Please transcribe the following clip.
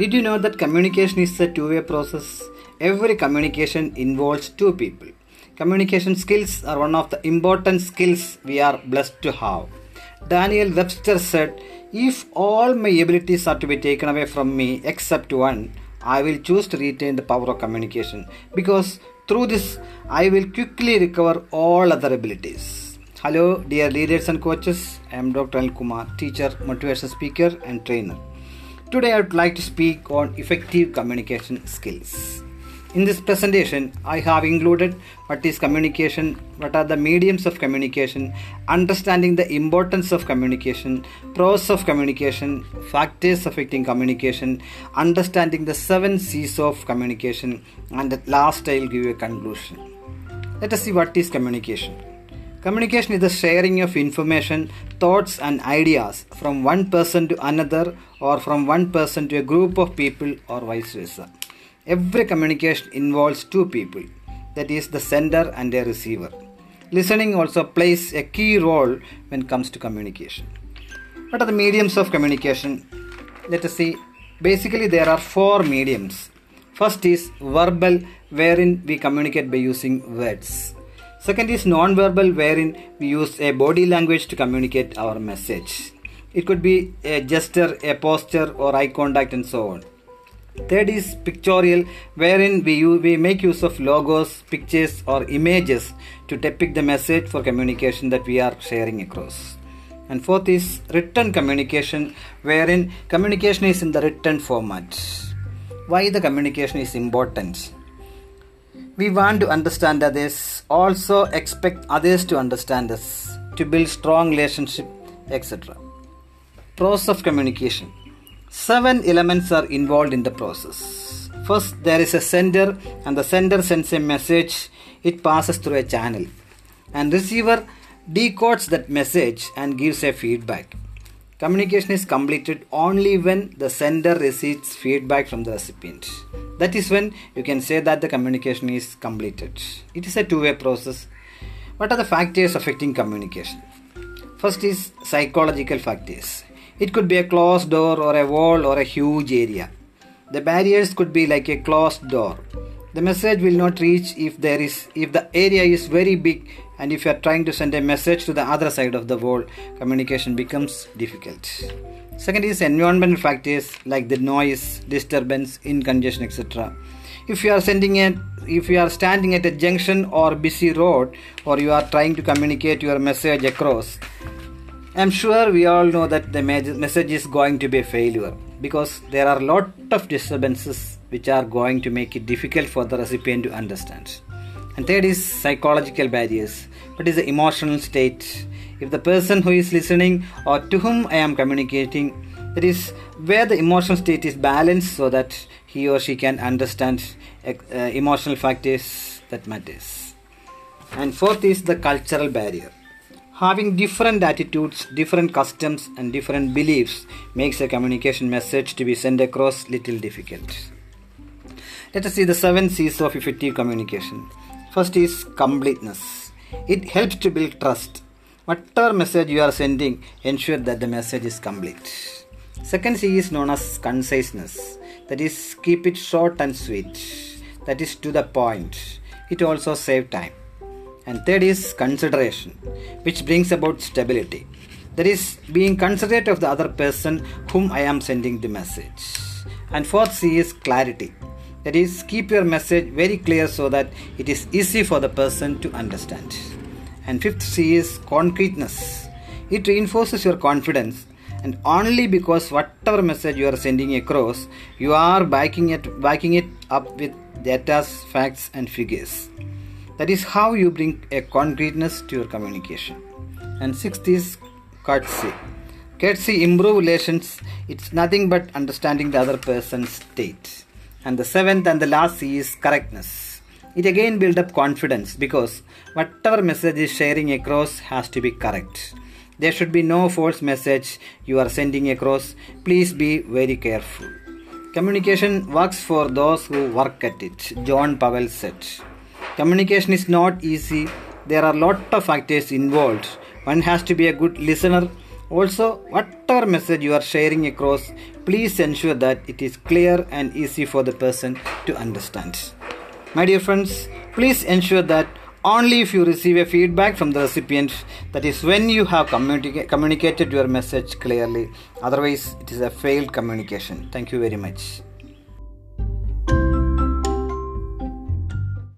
Did you know that communication is a two way process? Every communication involves two people. Communication skills are one of the important skills we are blessed to have. Daniel Webster said, If all my abilities are to be taken away from me except one, I will choose to retain the power of communication because through this I will quickly recover all other abilities. Hello, dear leaders and coaches. I am Dr. Al Kumar, teacher, motivation speaker, and trainer. Today I would like to speak on effective communication skills. In this presentation, I have included what is communication, what are the mediums of communication, understanding the importance of communication, pros of communication, factors affecting communication, understanding the seven C's of communication, and at last I will give you a conclusion. Let us see what is communication. Communication is the sharing of information, thoughts, and ideas from one person to another or from one person to a group of people or vice versa. Every communication involves two people, that is, the sender and a receiver. Listening also plays a key role when it comes to communication. What are the mediums of communication? Let us see. Basically, there are four mediums. First is verbal, wherein we communicate by using words. Second is non-verbal, wherein we use a body language to communicate our message. It could be a gesture, a posture, or eye contact, and so on. Third is pictorial, wherein we, we make use of logos, pictures, or images to depict the message for communication that we are sharing across. And fourth is written communication, wherein communication is in the written format. Why the communication is important? We want to understand others, also expect others to understand us, to build strong relationship, etc. Process of communication. Seven elements are involved in the process. First, there is a sender, and the sender sends a message. It passes through a channel, and receiver decodes that message and gives a feedback. Communication is completed only when the sender receives feedback from the recipient. That is when you can say that the communication is completed. It is a two way process. What are the factors affecting communication? First is psychological factors. It could be a closed door or a wall or a huge area. The barriers could be like a closed door. The message will not reach if there is if the area is very big and if you are trying to send a message to the other side of the world communication becomes difficult. Second is environmental factors like the noise, disturbance, incongestion, etc. If you are sending it, if you are standing at a junction or busy road, or you are trying to communicate your message across, I'm sure we all know that the message is going to be a failure because there are a lot of disturbances which are going to make it difficult for the recipient to understand. And third is psychological barriers. What is the emotional state? If the person who is listening or to whom I am communicating, that is where the emotional state is balanced so that he or she can understand uh, emotional factors that matters. And fourth is the cultural barrier. Having different attitudes, different customs, and different beliefs makes a communication message to be sent across little difficult. Let us see the seven C's of effective communication. First is completeness. It helps to build trust. Whatever message you are sending, ensure that the message is complete. Second C is known as conciseness. That is, keep it short and sweet. That is to the point. It also save time. And third is consideration, which brings about stability. That is, being considerate of the other person whom I am sending the message. And fourth C is clarity. That is, keep your message very clear so that it is easy for the person to understand. And fifth C is concreteness. It reinforces your confidence and only because whatever message you are sending across, you are backing it, backing it up with data, facts, and figures. That is how you bring a concreteness to your communication. And sixth is courtesy. Courtesy improve relations. It's nothing but understanding the other person's state. And the seventh and the last C is correctness. It again build up confidence because whatever message is sharing across has to be correct. There should be no false message you are sending across. Please be very careful. Communication works for those who work at it. John Powell said. Communication is not easy. There are a lot of factors involved. One has to be a good listener, Also, whatever message you are sharing across, please ensure that it is clear and easy for the person to understand. My dear friends, please ensure that only if you receive a feedback from the recipient that is when you have communica- communicated your message clearly. Otherwise it is a failed communication. Thank you very much